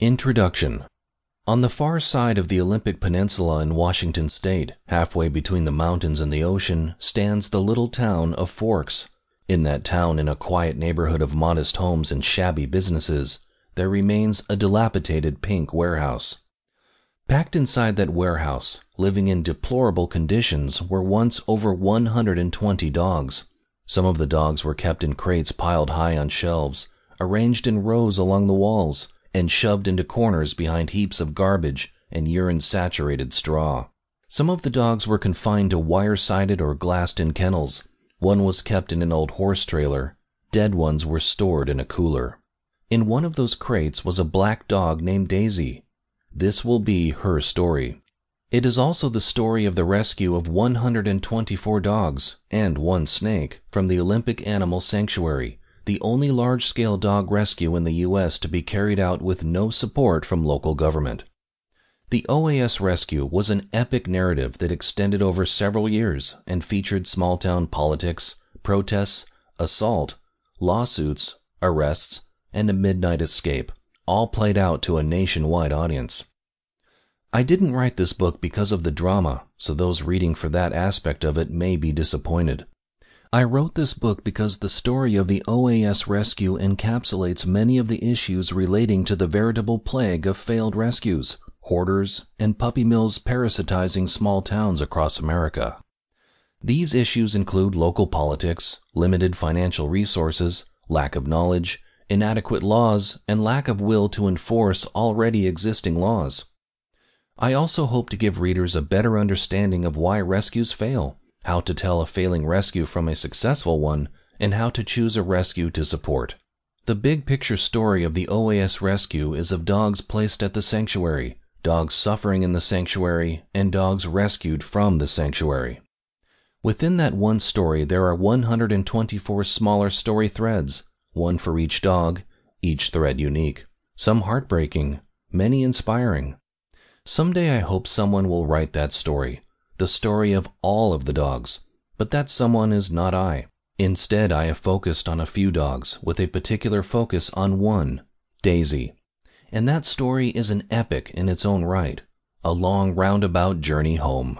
Introduction On the far side of the Olympic Peninsula in Washington State, halfway between the mountains and the ocean, stands the little town of Forks. In that town, in a quiet neighborhood of modest homes and shabby businesses, there remains a dilapidated pink warehouse. Packed inside that warehouse, living in deplorable conditions, were once over 120 dogs. Some of the dogs were kept in crates piled high on shelves, arranged in rows along the walls, and shoved into corners behind heaps of garbage and urine saturated straw. Some of the dogs were confined to wire sided or glassed in kennels. One was kept in an old horse trailer. Dead ones were stored in a cooler. In one of those crates was a black dog named Daisy. This will be her story. It is also the story of the rescue of 124 dogs and one snake from the Olympic Animal Sanctuary the only large scale dog rescue in the U.S. to be carried out with no support from local government. The OAS rescue was an epic narrative that extended over several years and featured small town politics, protests, assault, lawsuits, arrests, and a midnight escape, all played out to a nationwide audience. I didn't write this book because of the drama, so those reading for that aspect of it may be disappointed. I wrote this book because the story of the OAS rescue encapsulates many of the issues relating to the veritable plague of failed rescues, hoarders, and puppy mills parasitizing small towns across America. These issues include local politics, limited financial resources, lack of knowledge, inadequate laws, and lack of will to enforce already existing laws. I also hope to give readers a better understanding of why rescues fail how to tell a failing rescue from a successful one, and how to choose a rescue to support. The big picture story of the OAS rescue is of dogs placed at the sanctuary, dogs suffering in the sanctuary, and dogs rescued from the sanctuary. Within that one story, there are 124 smaller story threads, one for each dog, each thread unique, some heartbreaking, many inspiring. Someday I hope someone will write that story, the story of all of the dogs, but that someone is not I. Instead, I have focused on a few dogs with a particular focus on one, Daisy. And that story is an epic in its own right, a long roundabout journey home.